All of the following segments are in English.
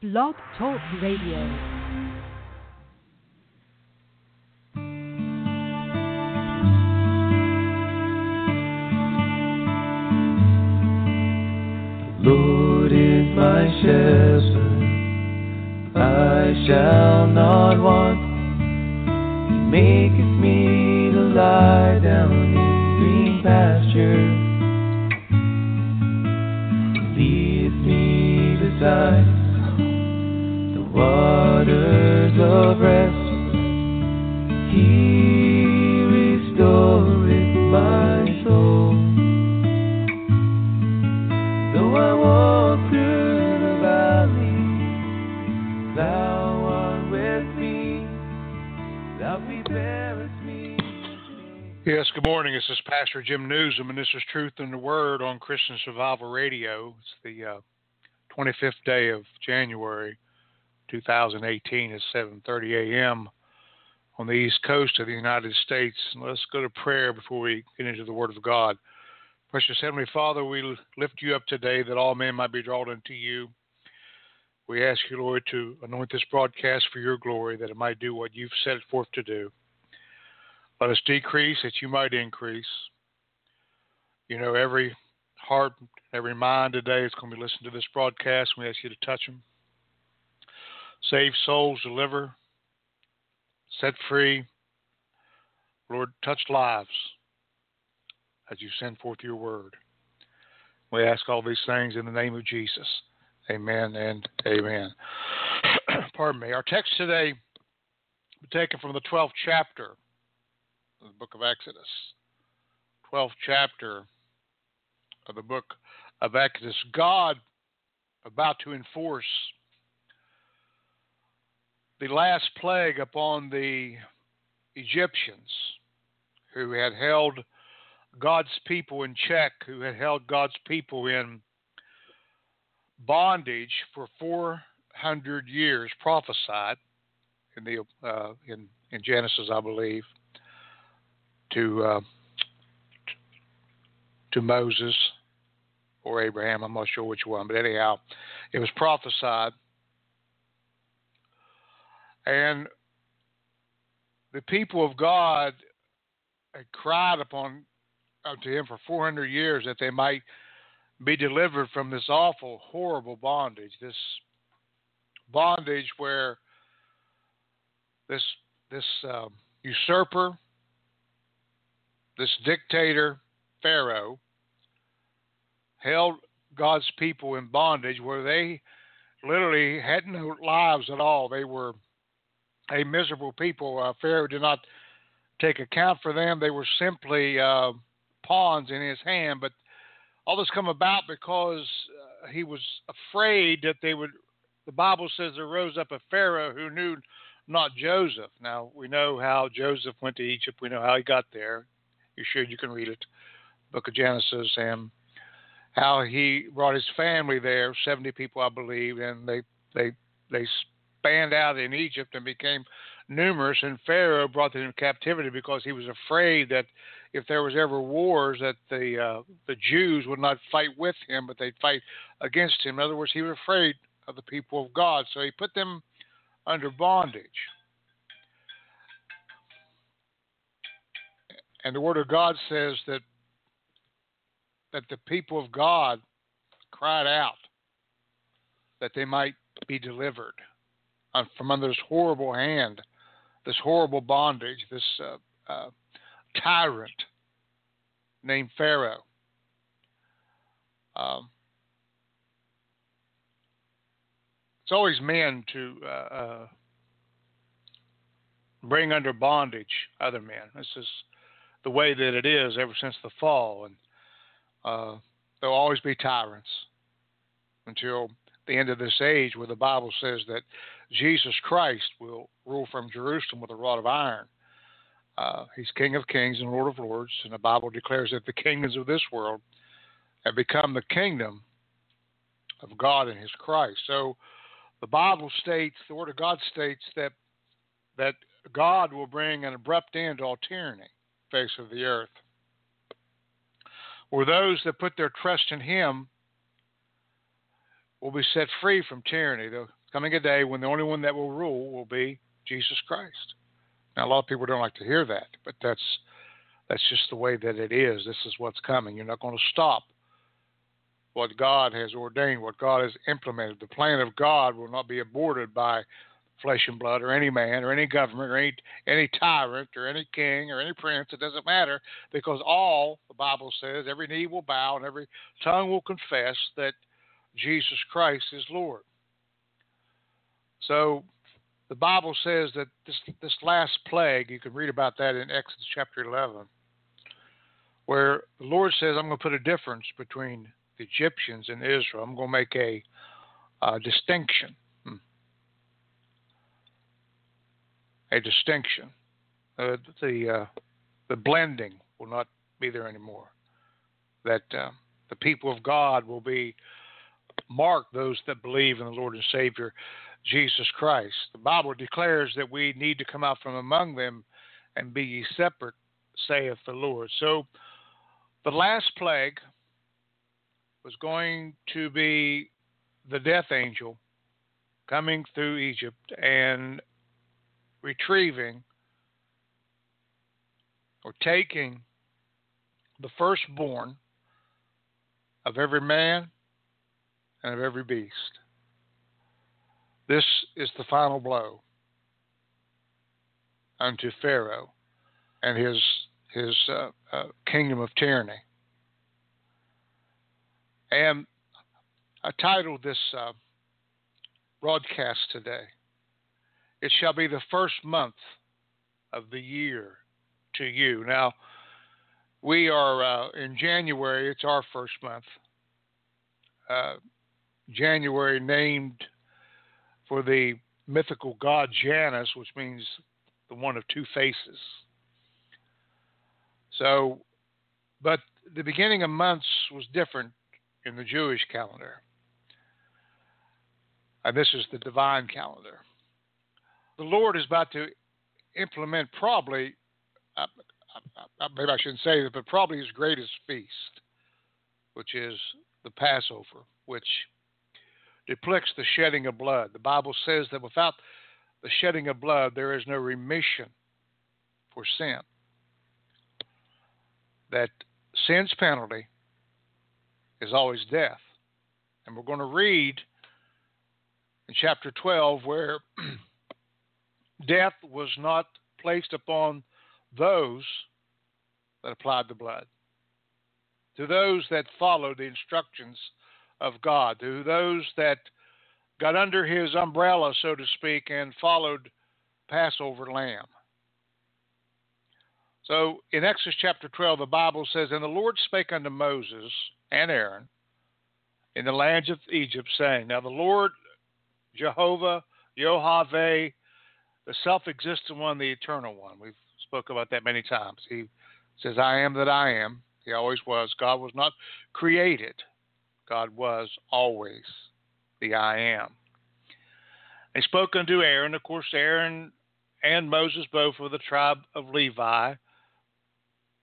Blog Talk Radio. And Truth in the Word on Christian Survival Radio. It's the uh, 25th day of January 2018 at 7:30 a.m. on the East Coast of the United States. And let's go to prayer before we get into the Word of God. Precious Heavenly Father, we lift you up today that all men might be drawn unto you. We ask you, Lord, to anoint this broadcast for your glory, that it might do what you've set it forth to do. Let us decrease that you might increase. You know, every heart, every mind today is going to be listening to this broadcast. We ask you to touch them. Save souls, deliver, set free. Lord, touch lives as you send forth your word. We ask all these things in the name of Jesus. Amen and amen. Pardon me. Our text today taken from the 12th chapter of the book of Exodus. 12th chapter of the book of Exodus. God about to enforce the last plague upon the Egyptians who had held God's people in check, who had held God's people in bondage for 400 years, prophesied in the uh, in in Genesis, I believe, to uh, to Moses or Abraham. I'm not sure which one, but anyhow, it was prophesied, and the people of God had cried upon to him for 400 years that they might be delivered from this awful, horrible bondage, this bondage where this this um, usurper, this dictator, Pharaoh, held God's people in bondage where they literally had no lives at all. They were a miserable people. Uh, Pharaoh did not take account for them. They were simply uh, pawns in his hand. But all this come about because uh, he was afraid that they would. The Bible says there rose up a Pharaoh who knew not Joseph. Now we know how Joseph went to Egypt. We know how he got there. You're sure You can read it, Book of Genesis, and how he brought his family there, seventy people, I believe, and they they they spanned out in Egypt and became numerous. And Pharaoh brought them in captivity because he was afraid that if there was ever wars, that the uh, the Jews would not fight with him, but they'd fight against him. In other words, he was afraid of the people of God, so he put them under bondage. And the Word of God says that that the people of God cried out that they might be delivered from under this horrible hand, this horrible bondage, this uh, uh, tyrant named Pharaoh. Um, it's always men to uh, uh, bring under bondage other men. This is the way that it is ever since the fall, and uh, there'll always be tyrants until the end of this age, where the Bible says that Jesus Christ will rule from Jerusalem with a rod of iron. Uh, he's King of Kings and Lord of Lords, and the Bible declares that the kingdoms of this world have become the kingdom of God and His Christ. So, the Bible states, the Word of God states that that God will bring an abrupt end to all tyranny, face of the earth. Or those that put their trust in Him will be set free from tyranny. There's coming a day when the only one that will rule will be Jesus Christ. Now, a lot of people don't like to hear that, but that's that's just the way that it is. This is what's coming. You're not going to stop what God has ordained, what God has implemented. The plan of God will not be aborted by flesh and blood or any man or any government or any any tyrant or any king or any prince. It doesn't matter because all the Bible says every knee will bow and every tongue will confess that Jesus Christ is Lord. So the Bible says that this this last plague, you can read about that in Exodus chapter 11, where the Lord says, "I'm going to put a difference between the Egyptians and Israel. I'm going to make a, a distinction, hmm. A distinction. Uh, the uh, the blending will not be there anymore. That uh, the people of God will be marked those that believe in the Lord and Savior Jesus Christ. The Bible declares that we need to come out from among them and be ye separate, saith the Lord. So the last plague was going to be the death angel coming through Egypt and retrieving or taking the firstborn of every man and of every beast. This is the final blow unto Pharaoh and his his uh, uh, kingdom of tyranny. And I titled this uh, broadcast today, It Shall Be the First Month of the Year to You. Now, we are uh, in January, it's our first month. Uh, January named for the mythical god Janus, which means the one of two faces. So, but the beginning of months was different in the Jewish calendar. And this is the divine calendar. The Lord is about to implement probably, uh, uh, maybe I shouldn't say this, but probably his greatest feast, which is the Passover, which depicts the shedding of blood. The Bible says that without the shedding of blood, there is no remission for sin. That sin's penalty is always death. And we're going to read in chapter 12 where death was not placed upon those that applied the blood, to those that followed the instructions of God, to those that got under his umbrella, so to speak, and followed Passover lamb. So in Exodus chapter 12, the Bible says, And the Lord spake unto Moses and Aaron in the land of Egypt, saying, Now the Lord Jehovah, Yohaveh, the self existent one, the eternal one. We've spoke about that many times. He says, I am that I am. He always was. God was not created. God was always the I am. He spoke unto Aaron. Of course, Aaron and Moses both were the tribe of Levi,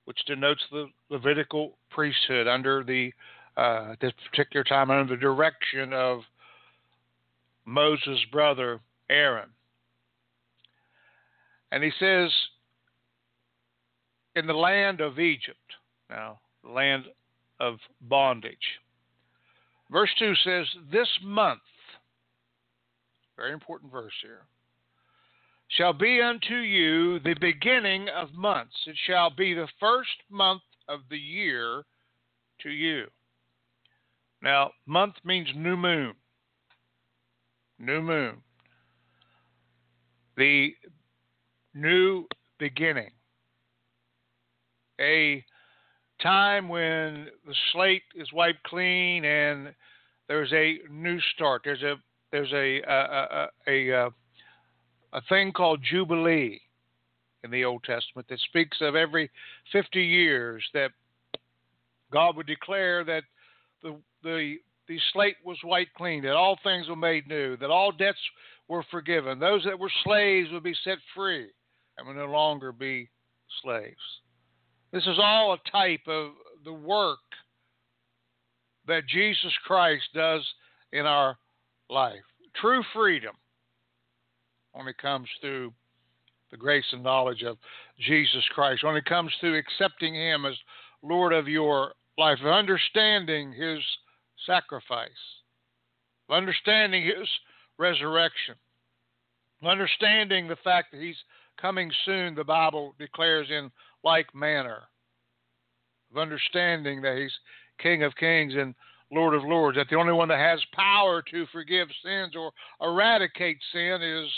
which denotes the Levitical priesthood under the uh, this particular time under the direction of Moses' brother Aaron. And he says, in the land of Egypt, now, land of bondage. Verse 2 says, This month, very important verse here, shall be unto you the beginning of months. It shall be the first month of the year to you. Now, month means new moon. New moon. The new beginning. A time when the slate is wiped clean and there's a new start. There's a there's a a a, a, a thing called jubilee in the Old Testament that speaks of every 50 years that God would declare that the the the slate was wiped clean, that all things were made new, that all debts were forgiven, those that were slaves would be set free and will no longer be slaves. This is all a type of the work that Jesus Christ does in our life. True freedom only comes through the grace and knowledge of Jesus Christ, only comes through accepting Him as Lord of your life, understanding His sacrifice, understanding His resurrection, understanding the fact that He's coming soon, the Bible declares in like manner, of understanding that He's King of Kings and Lord of Lords, that the only one that has power to forgive sins or eradicate sin is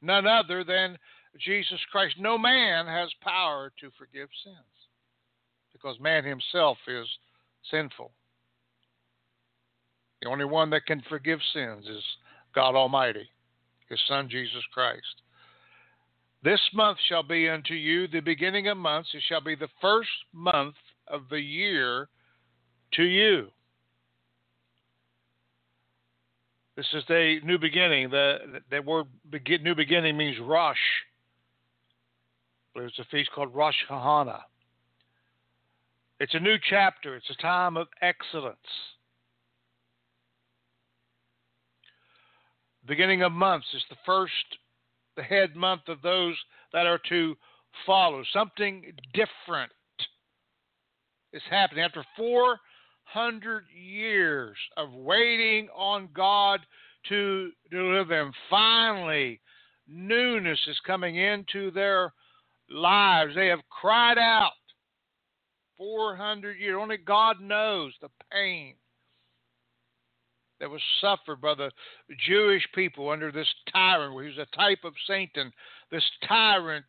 none other than Jesus Christ. No man has power to forgive sins because man himself is sinful. The only one that can forgive sins is God Almighty, His Son Jesus Christ. This month shall be unto you the beginning of months. It shall be the first month of the year to you. This is the new beginning. The that word new beginning means Rosh. There's a feast called Rosh Hashanah. It's a new chapter. It's a time of excellence. Beginning of months is the first, the head month of those that are to follow. Something different is happening after four hundred years of waiting on God to deliver them. Finally, newness is coming into their lives. They have cried out 400 years. Only God knows the pain that was suffered by the Jewish people under this tyrant, who was a type of Satan, this tyrant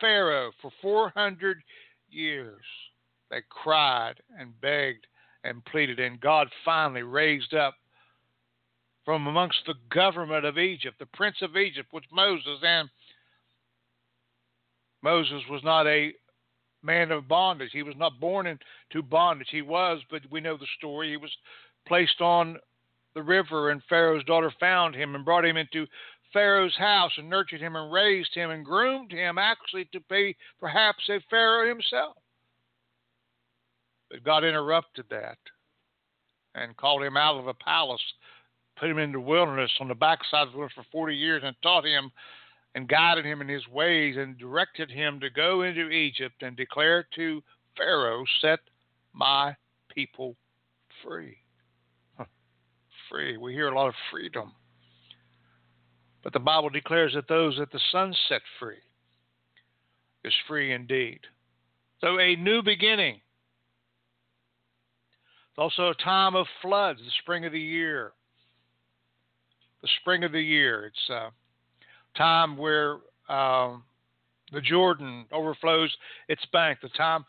Pharaoh for 400 years. They cried and begged and pleaded, and God finally raised up from amongst the government of Egypt, the prince of Egypt, which Moses, and Moses was not a man of bondage. He was not born into bondage. He was, but we know the story. He was placed on the river, and Pharaoh's daughter found him and brought him into Pharaoh's house and nurtured him and raised him and groomed him, actually to be perhaps a Pharaoh himself. But God interrupted that and called him out of the palace, put him in the wilderness on the backside of the wilderness for 40 years, and taught him and guided him in his ways and directed him to go into Egypt and declare to Pharaoh, Set my people free. Free. We hear a lot of freedom. But the Bible declares that those that the Son set free is free indeed. So a new beginning. It's also a time of floods, the spring of the year. The spring of the year. It's a time where um, the Jordan overflows its bank, the time,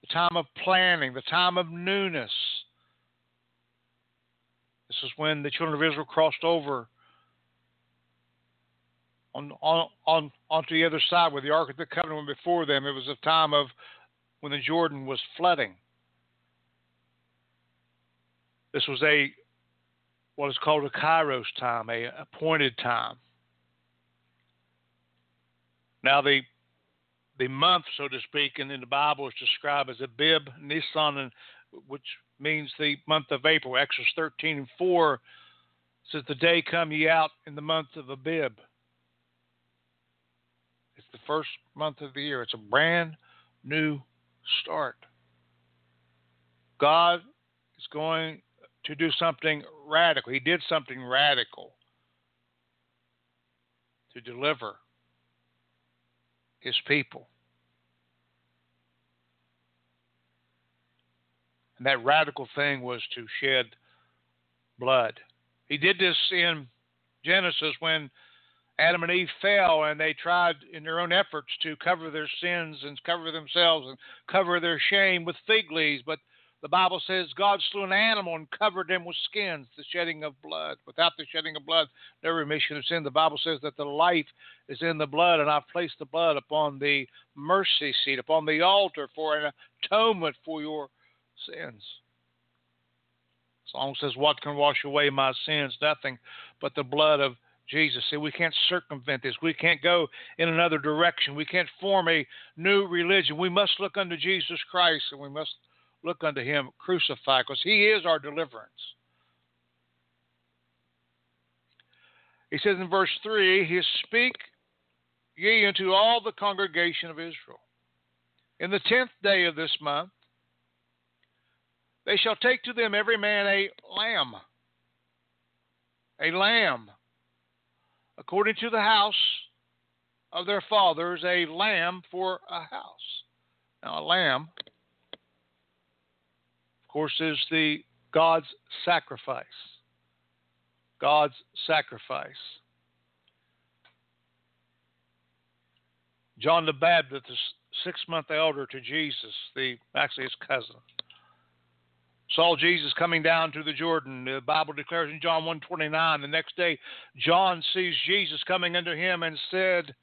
the time of planning, the time of newness. This is when the children of Israel crossed over on, on, on onto the other side where the Ark of the Covenant went before them. It was a time of when the Jordan was flooding. This was a what is called a Kairos time, a appointed time. Now, the the month, so to speak, and in the Bible is described as Abib, Nisan, and, which means the month of April. Exodus 13 and 4 says, The day come ye out in the month of Abib. It's the first month of the year. It's a brand new start. God is going to do something radical. He did something radical to deliver his people. And that radical thing was to shed blood. He did this in Genesis when Adam and Eve fell and they tried in their own efforts to cover their sins and cover themselves and cover their shame with fig leaves, but the Bible says God slew an animal and covered them with skins, the shedding of blood. Without the shedding of blood, no remission of sin. The Bible says that the life is in the blood, and I've placed the blood upon the mercy seat, upon the altar for an atonement for your sins. Song says, What can wash away my sins? Nothing but the blood of Jesus. See, we can't circumvent this. We can't go in another direction. We can't form a new religion. We must look unto Jesus Christ and we must look unto him crucified because he is our deliverance. He says in verse 3 He speak ye unto all the congregation of Israel. In the tenth day of this month, they shall take to them every man a lamb, a lamb, according to the house of their fathers, a lamb for a house. Now, a lamb, of course, is the God's sacrifice. God's sacrifice. John the Baptist, the six month elder to Jesus, the actually his cousin, saw Jesus coming down to the Jordan. The Bible declares in John 1:29, the next day John sees Jesus coming unto him and said,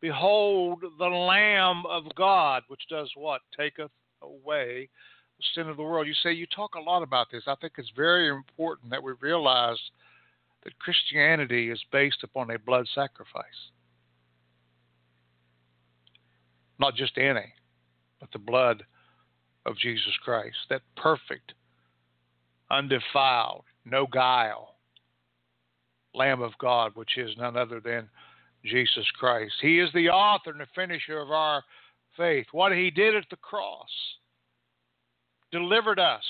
Behold the Lamb of God, which does what? Taketh away the sin of the world. You say you talk a lot about this. I think it's very important that we realize that Christianity is based upon a blood sacrifice. Not just any, but the blood of Jesus Christ, that perfect, undefiled, no guile Lamb of God, which is none other than Jesus Christ. He is the author and the finisher of our faith. What he did at the cross delivered us.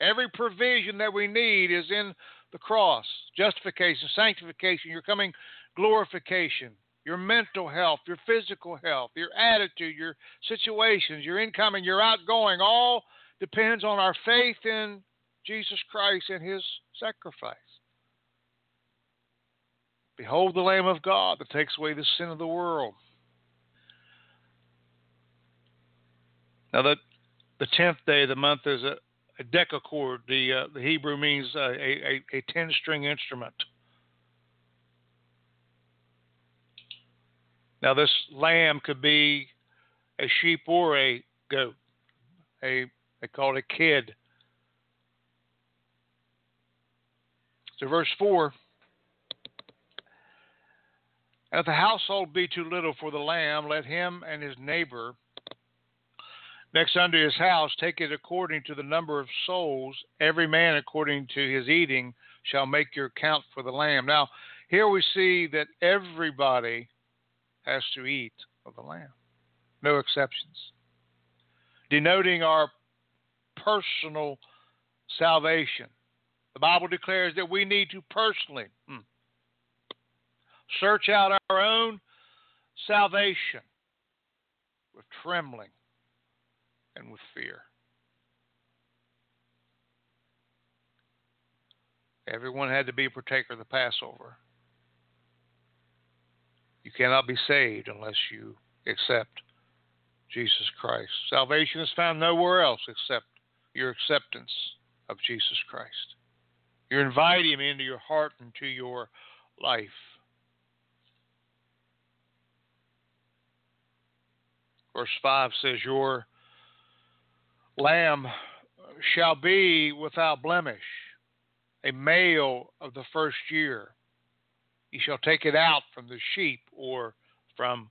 Every provision that we need is in the cross justification, sanctification, your coming glorification, your mental health, your physical health, your attitude, your situations, your incoming, your outgoing, all depends on our faith in Jesus Christ and his sacrifice. Behold the Lamb of God that takes away the sin of the world. Now, the, the tenth day of the month is a, a decachord. The, uh, the Hebrew means a, a, a ten string instrument. Now, this lamb could be a sheep or a goat. A they call it a kid. So, verse four. And if the household be too little for the lamb, let him and his neighbor next unto his house take it according to the number of souls. Every man according to his eating shall make your count for the lamb. Now, here we see that everybody has to eat of the lamb, no exceptions, denoting our personal salvation. The Bible declares that we need to personally hmm, search out our own salvation with trembling and with fear. Everyone had to be a partaker of the Passover. You cannot be saved unless you accept Jesus Christ. Salvation is found nowhere else except your acceptance of Jesus Christ. You're inviting Him into your heart and to your life. Verse 5 says, Your lamb shall be without blemish, a male of the first year. He shall take it out from the sheep or from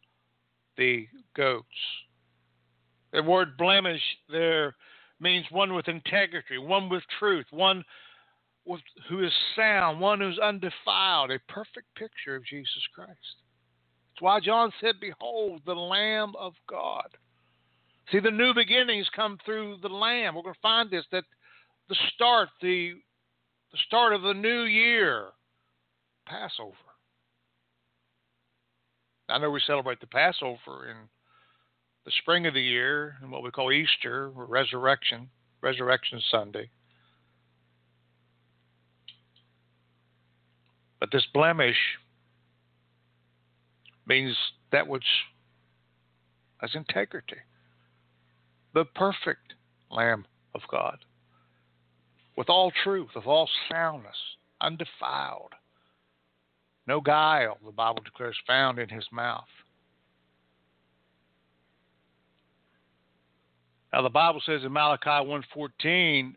the goats. The word blemish there means one with integrity, one with truth, one with, who is sound, one who's undefiled, a perfect picture of Jesus Christ. That's why John said, Behold, the Lamb of God. See, the new beginnings come through the Lamb. We're going to find this that the start, the, the start of the new year, Passover. I know we celebrate the Passover in the spring of the year and what we call Easter or Resurrection, Resurrection Sunday. But this blemish means that which has integrity. The perfect Lamb of God, with all truth, with all soundness, undefiled no guile, the Bible declares, found in his mouth. Now the Bible says in Malachi 1:14,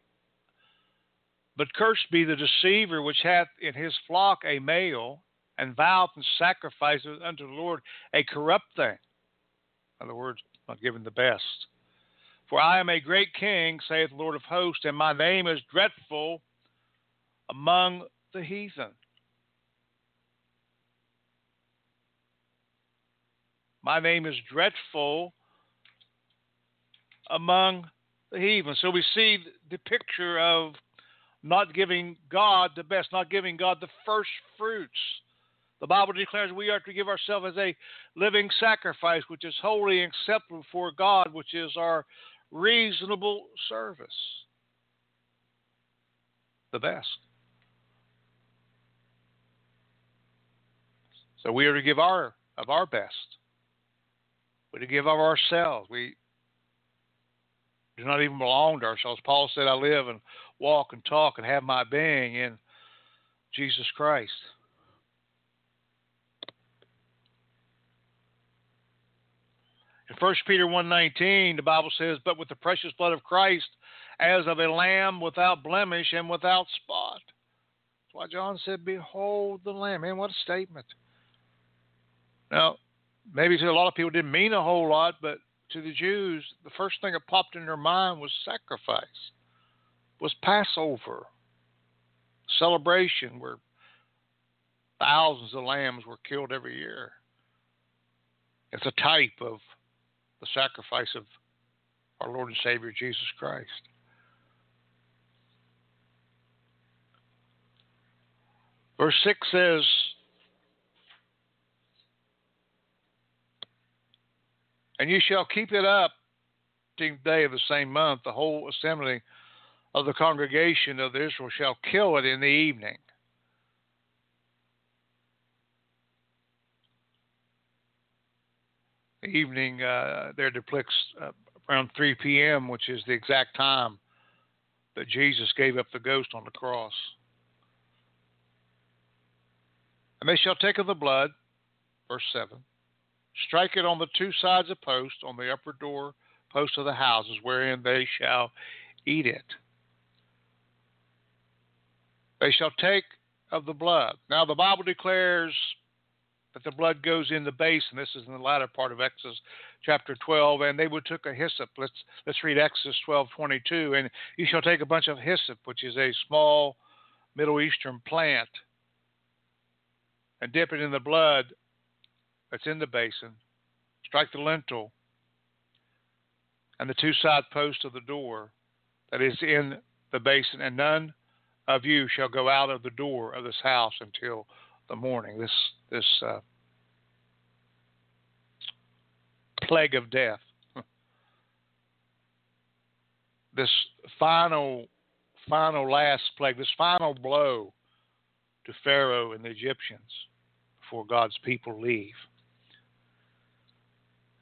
but cursed be the deceiver which hath in his flock a male, and voweth and sacrificeth unto the Lord a corrupt thing. In other words, not given the best. For I am a great king, saith the Lord of hosts, and my name is dreadful among the heathen. My name is dreadful among the heathen. So we see the picture of not giving God the best, not giving God the first fruits. The Bible declares we are to give ourselves as a living sacrifice, which is holy and acceptable before God, which is our reasonable service. The best. So we are to give our of our best. We're to give of ourselves. We do not even belong to ourselves. Paul said, I live and walk and talk and have my being in Jesus Christ. In 1 Peter 1.19, the Bible says, But with the precious blood of Christ, as of a lamb without blemish and without spot. That's why John said, Behold the Lamb. Man, what a statement. Now, maybe to a lot of people didn't mean a whole lot, but to the Jews, the first thing that popped in their mind was sacrifice, was Passover, celebration where thousands of lambs were killed every year. It's a type of the sacrifice of our Lord and Savior Jesus Christ. Verse 6 says, And you shall keep it up the day of the same month. The whole assembly of the congregation of Israel shall kill it in the evening. The evening uh, there depicts uh, around 3 p.m., which is the exact time that Jesus gave up the ghost on the cross. And they shall take of the blood, verse 7, strike it on the two sides of posts on the upper door posts of the houses wherein they shall eat it. They shall take of the blood. Now the Bible declares that the blood goes in the basin. This is in the latter part of Exodus chapter 12. And they would took a hyssop. Let's let's read Exodus 12:22. And you shall take a bunch of hyssop, which is a small Middle Eastern plant, and dip it in the blood that's in the basin, strike the lintel and the two side posts of the door that is in the basin, and none of you shall go out of the door of this house until the morning. This this uh, plague of death, this final final last plague, this final blow to Pharaoh and the Egyptians before God's people leave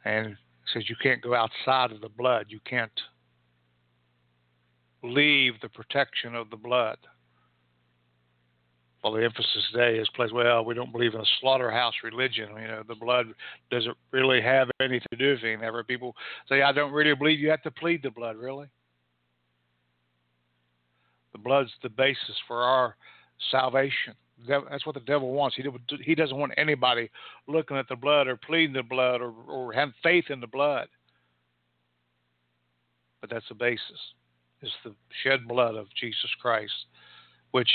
and says you can't go outside of the blood. You can't leave the protection of the blood. Well, the emphasis today is placed. Well, we don't believe in a slaughterhouse religion. You know, the blood doesn't really have anything to do with anything. Ever people say, I don't really believe you have to plead the blood. Really, the blood's the basis for our salvation. That's what the devil wants. He he doesn't want anybody looking at the blood or pleading the blood or, or having faith in the blood. But that's the basis. It's the shed blood of Jesus Christ, which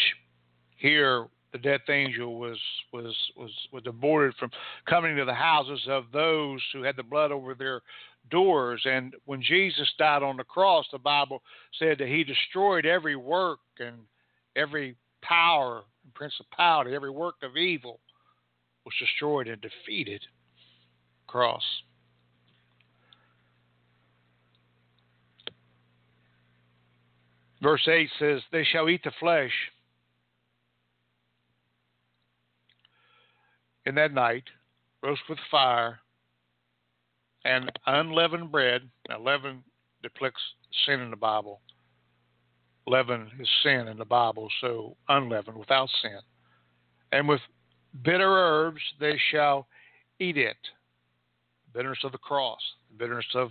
here the death angel was was was was aborted from coming to the houses of those who had the blood over their doors. And when Jesus died on the cross, the Bible said that he destroyed every work and every power and principality, every work of evil was destroyed and defeated. Cross. Verse 8 says, They shall eat the flesh in that night, roast with fire, and unleavened bread. Now, leaven depicts sin in the Bible leaven is sin in the Bible, so unleavened, without sin. And with bitter herbs they shall eat it. Bitterness of the cross, bitterness of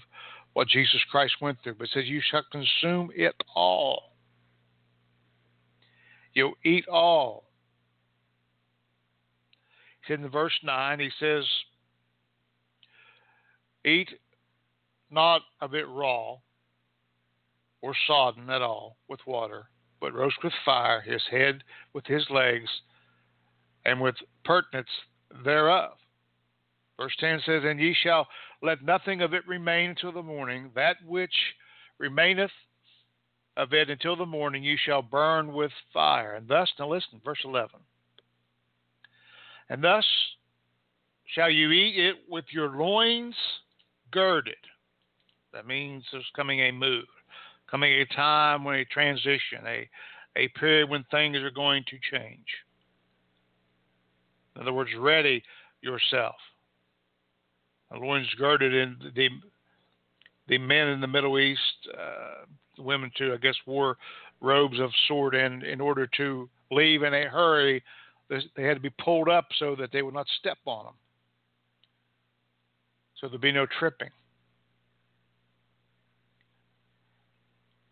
what Jesus Christ went through. But says, You shall consume it all. You'll eat all. In the verse 9, he says, Eat not of it raw, or sodden at all with water, but roast with fire his head with his legs, and with purtenance thereof. Verse 10 says, And ye shall let nothing of it remain until the morning. That which remaineth of it until the morning you shall burn with fire. And thus, now listen, verse 11. And thus shall you eat it with your loins girded. That means there's coming a move, coming a time when a transition, a, a period when things are going to change. In other words, ready yourself. The loins girded in the the men in the Middle East, uh, women too, I guess, wore robes of sword, and in order to leave in a hurry, they had to be pulled up so that they would not step on them. So there'd be no tripping.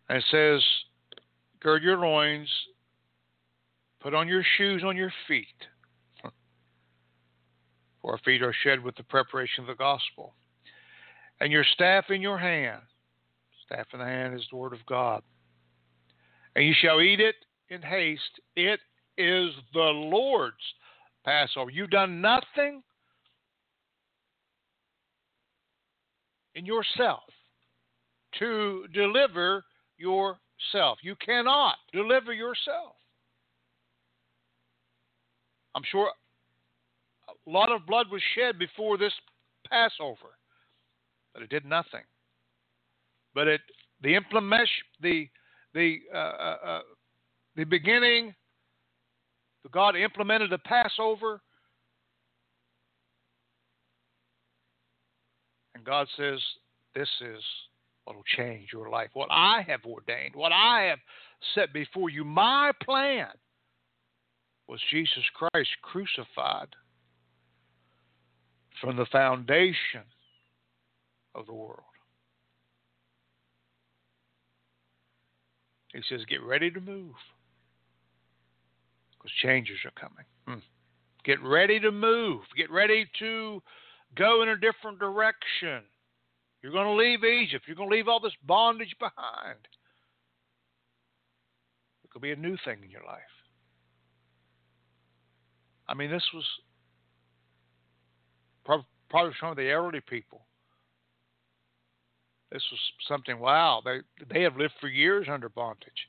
And it says, gird your loins, put on your shoes on your feet, for our feet are shed with the preparation of the gospel and your staff in your hand. Staff in the hand is the word of God. And you shall eat it in haste. It is the Lord's Passover. You've done nothing in yourself to deliver yourself. You cannot deliver yourself. I'm sure a lot of blood was shed before this Passover but it did nothing. But it the implement the the uh, uh, uh, the beginning. God implemented the Passover, and God says, "This is what will change your life. What I have ordained, what I have set before you. My plan was Jesus Christ crucified from the foundation of the world. He says, Get ready to move because changes are coming. Hmm. Get ready to move. Get ready to go in a different direction. You're going to leave Egypt. You're going to leave all this bondage behind. It could be a new thing in your life. I mean, this was probably some of the elderly people this was something. Wow, they they have lived for years under bondage.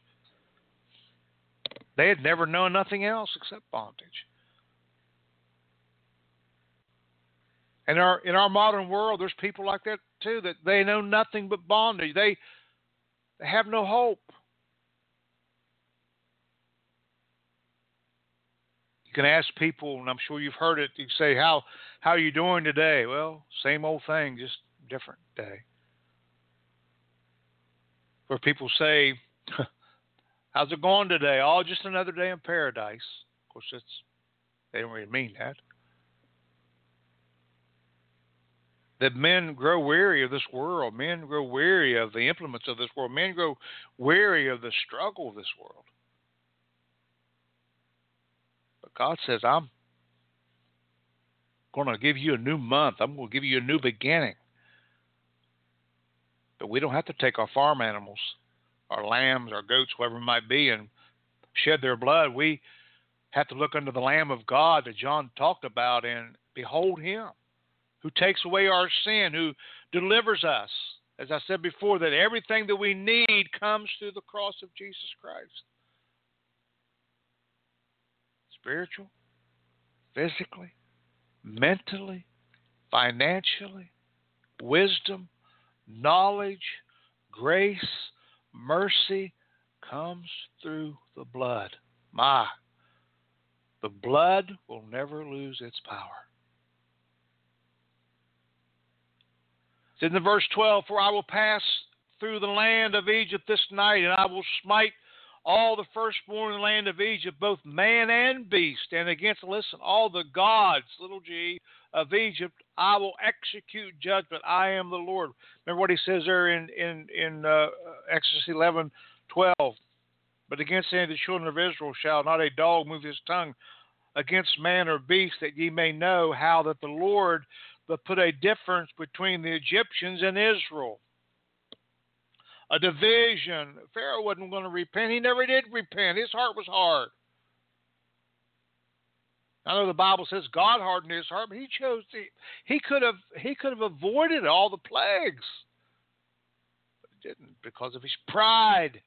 They had never known nothing else except bondage. And our in our modern world, there's people like that too that they know nothing but bondage. They they have no hope. You can ask people, and I'm sure you've heard it. You say, "How how are you doing today?" Well, same old thing, just different day where people say, How's it going today? Oh, just another day in paradise. Of course, it's, they don't really mean that. That men grow weary of this world. Men grow weary of the implements of this world. Men grow weary of the struggle of this world. But God says, I'm going to give you a new month. I'm going to give you a new beginning. But we don't have to take our farm animals, our lambs, our goats, whatever it might be, and shed their blood. We have to look unto the Lamb of God that John talked about and behold him who takes away our sin, who delivers us. As I said before, that everything that we need comes through the cross of Jesus Christ. Spiritual, physically, mentally, financially, wisdom, knowledge, grace, mercy comes through the blood. My, the blood will never lose its power. It's in the verse 12, For I will pass through the land of Egypt this night, and I will smite all the firstborn in the land of Egypt, both man and beast, and against, listen, all the gods, little g, of Egypt, I will execute judgment. I am the Lord. Remember what he says there in in in uh, Exodus 11, 12. But against any of the children of Israel shall not a dog move his tongue against man or beast, that ye may know how that the Lord but put a difference between the Egyptians and Israel. A division. Pharaoh wasn't going to repent. He never did repent. His heart was hard. I know the Bible says God hardened his heart, but he chose to, he could have he could have avoided all the plagues. But he didn't because of his pride.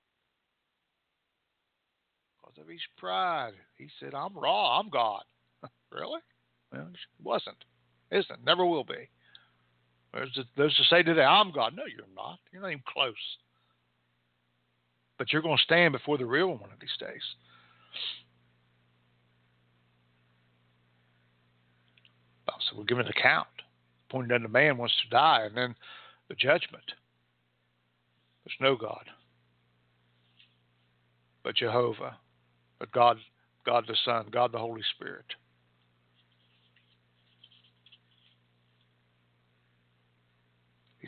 Because of his pride. He said, I'm Ra, I'm God. really? Well, he wasn't. Isn't. It? Never will be. There's there's to say today, I'm God. No, you're not. You're not even close. But you're going to stand before the real one of these days. Oh, so we're given an account. Pointed unto man wants to die, and then the judgment. There's no God but Jehovah, but God, God the Son, God the Holy Spirit.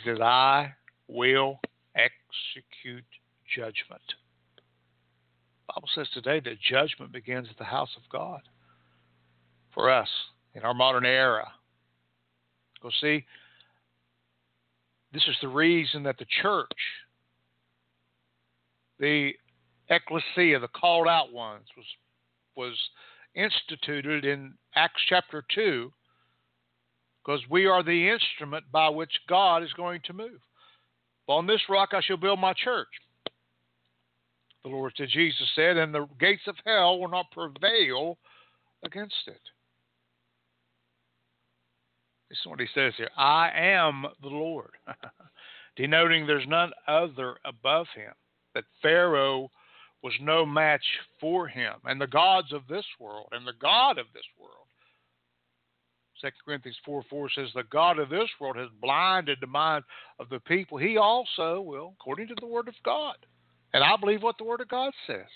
Says, I will execute judgment. The Bible says today that judgment begins at the house of God for us in our modern era. Go see, this is the reason that the church, the ecclesia, the called out ones, was was instituted in Acts chapter two, because we are the instrument by which God is going to move. On this rock I shall build my church. The Lord said, Jesus said, and the gates of hell will not prevail against it. This is what he says here I am the Lord, denoting there's none other above him, that Pharaoh was no match for him, and the gods of this world, and the God of this world. 2 Corinthians 4 4 says, The God of this world has blinded the mind of the people. He also will, according to the Word of God. And I believe what the Word of God says.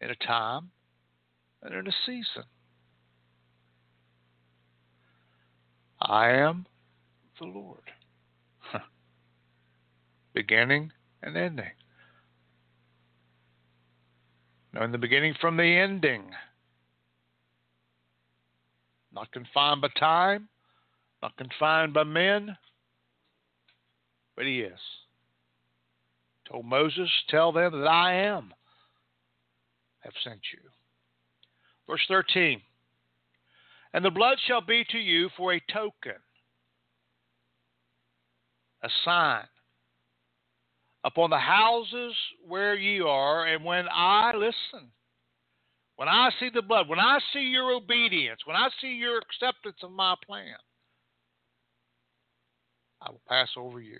In a time and in a season. I am the Lord. Beginning and ending. Knowing the beginning from the ending. Not confined by time, not confined by men, but He is. Told Moses, Tell them that I am have sent you. Verse 13 and the blood shall be to you for a token, a sign upon the houses where ye are. And when I listen, when I see the blood, when I see your obedience, when I see your acceptance of my plan, I will pass over you.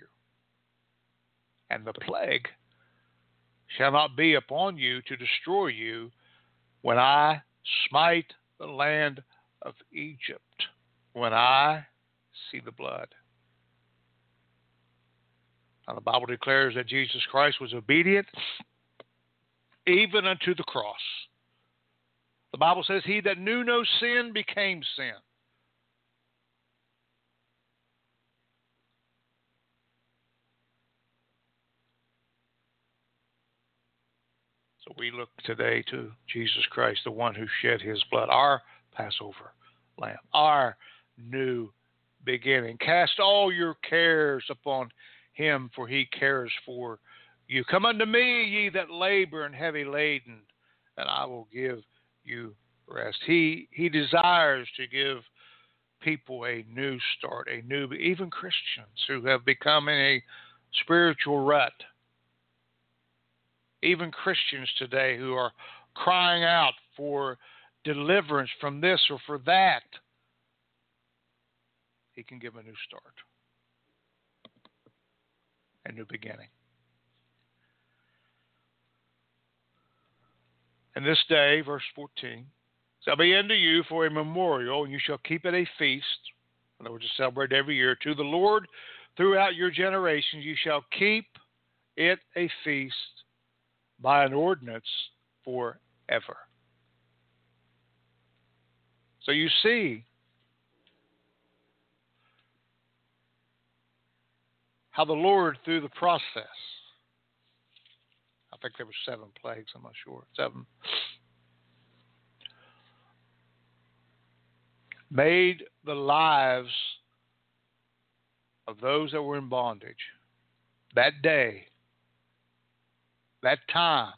And the plague shall not be upon you to destroy you when I smite the land of Egypt when I see the blood. Now, the Bible declares that Jesus Christ was obedient even unto the cross. The Bible says, He that knew no sin became sin. So we look today to Jesus Christ, the one who shed his blood, our Passover lamb, our new beginning. Cast all your cares upon him, for he cares for you. Come unto me, ye that labor and heavy laden, and I will give you rest. He he desires to give people a new start, a new even Christians who have become in a spiritual rut. Even Christians today who are crying out for deliverance from this or for that, He can give a new start, a new beginning. And this day, verse 14, shall be unto you for a memorial, and you shall keep it a feast. In other words, to celebrate every year to the Lord throughout your generations. You shall keep it a feast by an ordinance forever. So you see how the Lord, through the process, think there were seven plagues, I'm not sure, seven, made the lives of those that were in bondage that day, that time,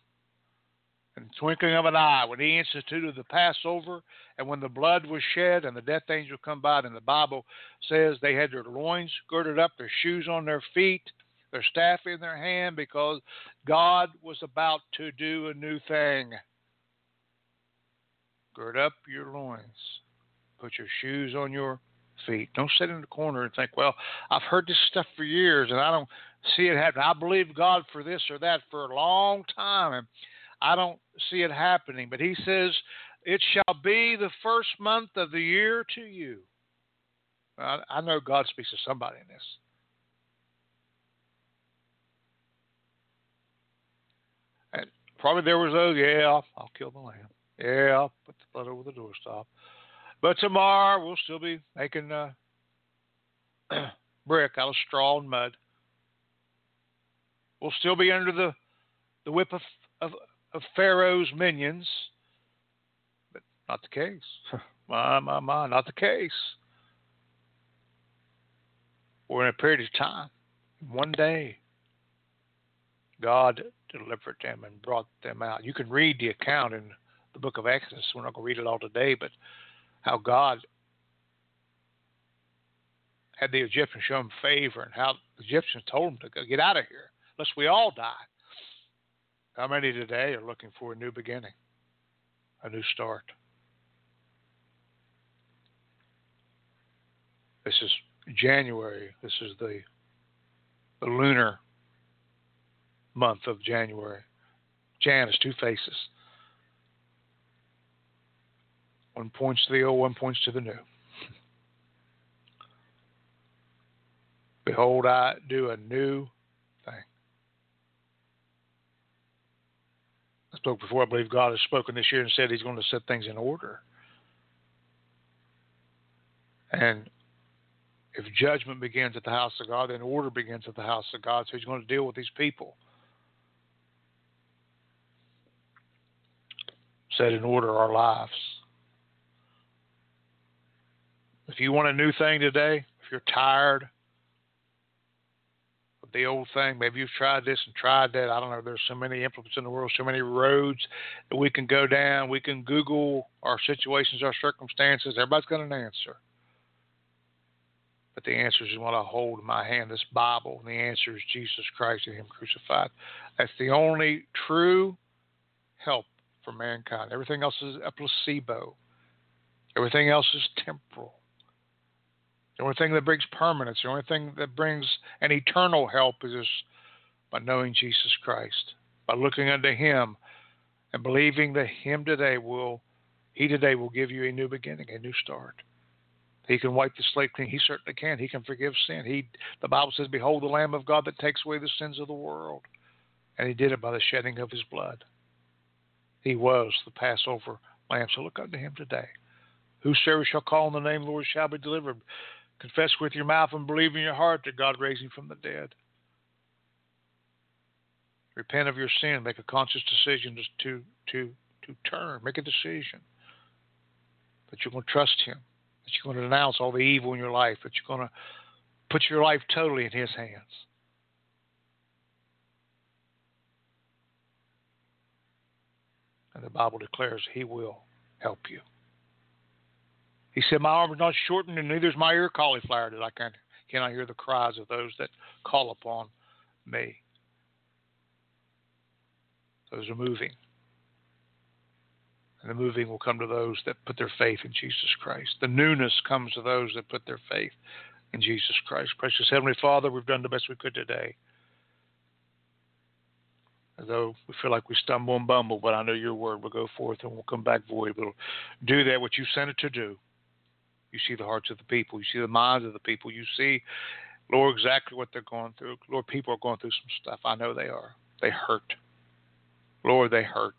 in the twinkling of an eye, when he instituted the Passover and when the blood was shed and the death angel come by, and the Bible says they had their loins girded up, their shoes on their feet, their staff in their hand, because God was about to do a new thing. Gird up your loins, put your shoes on your feet. Don't sit in the corner and think, well, I've heard this stuff for years and I don't see it happen. I believe God for this or that for a long time and I don't see it happening. But he says, it shall be the first month of the year to you. I, I know God speaks to somebody in this. And probably there was those, yeah, I'll, I'll kill the lamb. Yeah, I'll put the blood over the doorstop. But tomorrow we'll still be making uh, brick out of straw and mud. We'll still be under the, the whip of, of, of Pharaoh's minions. But not the case. my, my, my, not the case. We're in a period of time. One day, God delivered them and brought them out. You can read the account in the book of Exodus. We're not going to read it all today, but how God had the Egyptians show him favor and how the Egyptians told him to get out of here, lest we all die. How many today are looking for a new beginning, a new start? This is January. This is the the lunar month of January. Jan is two faces. One points to the old, one points to the new. Behold, I do a new thing. I spoke before. I believe God has spoken this year and said He's going to set things in order. And if judgment begins at the house of God, then order begins at the house of God. So He's going to deal with these people. Set in order our lives. If you want a new thing today, if you're tired of the old thing, maybe you've tried this and tried that. I don't know. There's so many implements in the world, so many roads that we can go down. We can Google our situations, our circumstances. Everybody's got an answer. But the answer is what I hold in my hand, this Bible. And the answer is Jesus Christ and Him crucified. That's the only true help for mankind. Everything else is a placebo. Everything else is temporal. The only thing that brings permanence, the only thing that brings an eternal help is by knowing Jesus Christ, by looking unto Him and believing that Him today will, He today will give you a new beginning, a new start. He can wipe the slate clean. He certainly can. He can forgive sin. He, the Bible says, "Behold, the Lamb of God that takes away the sins of the world," and He did it by the shedding of His blood. He was the Passover Lamb. So look unto Him today. Whosoever shall call on the name of the Lord shall be delivered. Confess with your mouth and believe in your heart that God raised him from the dead. Repent of your sin. Make a conscious decision to to to turn. Make a decision that you're going to trust Him. That you're going to denounce all the evil in your life. That you're going to put your life totally in His hands. And the Bible declares He will help you. He said, My arm is not shortened, and neither is my ear cauliflower, that I can, cannot hear the cries of those that call upon me. Those are moving. And the moving will come to those that put their faith in Jesus Christ. The newness comes to those that put their faith in Jesus Christ. Precious Heavenly Father, we've done the best we could today. Although we feel like we stumble and bumble, but I know your word will go forth and will come back void. We'll do that what you sent it to do. You see the hearts of the people. You see the minds of the people. You see, Lord, exactly what they're going through. Lord, people are going through some stuff. I know they are. They hurt. Lord, they hurt.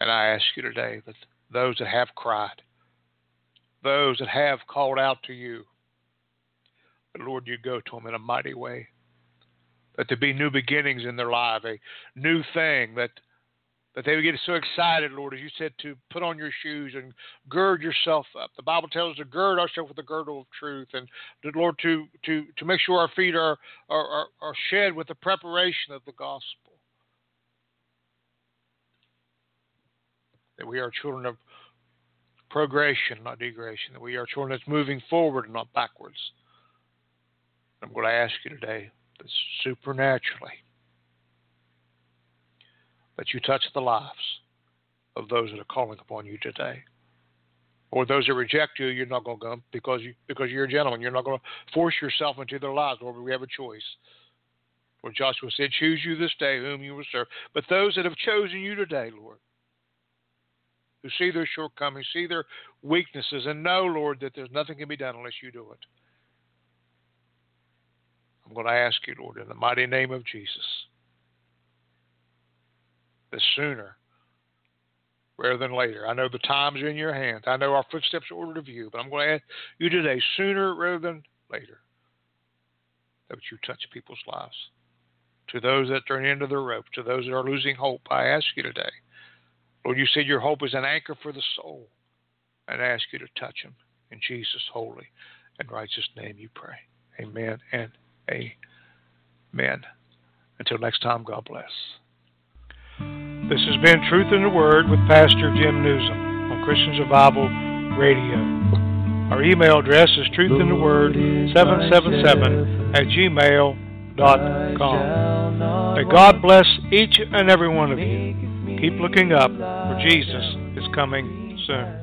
And I ask you today that those that have cried, those that have called out to you, Lord, you go to them in a mighty way. That there be new beginnings in their life, a new thing that that they would get so excited, Lord, as you said, to put on your shoes and gird yourself up. The Bible tells us to gird ourselves with the girdle of truth, and Lord, to to to make sure our feet are are, are, shed with the preparation of the gospel. that we are children of progression, not degradation, that we are children that's moving forward and not backwards. I'm going to ask you today supernaturally that you touch the lives of those that are calling upon you today. Or those that reject you, you're not going to go because you because you're a gentleman. You're not going to force yourself into their lives. Lord, we have a choice. Lord Joshua said, Choose you this day whom you will serve. But those that have chosen you today, Lord, who see their shortcomings, see their weaknesses, and know, Lord, that there's nothing can be done unless you do it. I'm going to ask you, Lord, in the mighty name of Jesus, the sooner rather than later. I know the times are in your hands. I know our footsteps are ordered of you, but I'm going to ask you today, sooner rather than later, that you touch people's lives. To those that turn into their rope, to those that are losing hope, I ask you today Lord, you said your hope is an anchor for the soul. And I ask you to touch them. In Jesus' holy and righteous name you pray. Amen and amen. Until next time, God bless. This has been Truth in the Word with Pastor Jim Nuzum on Christian Survival Radio. Our email address is truthintheword777 at gmail.com. May God bless each and every one of you. Keep looking up, for Jesus is coming soon.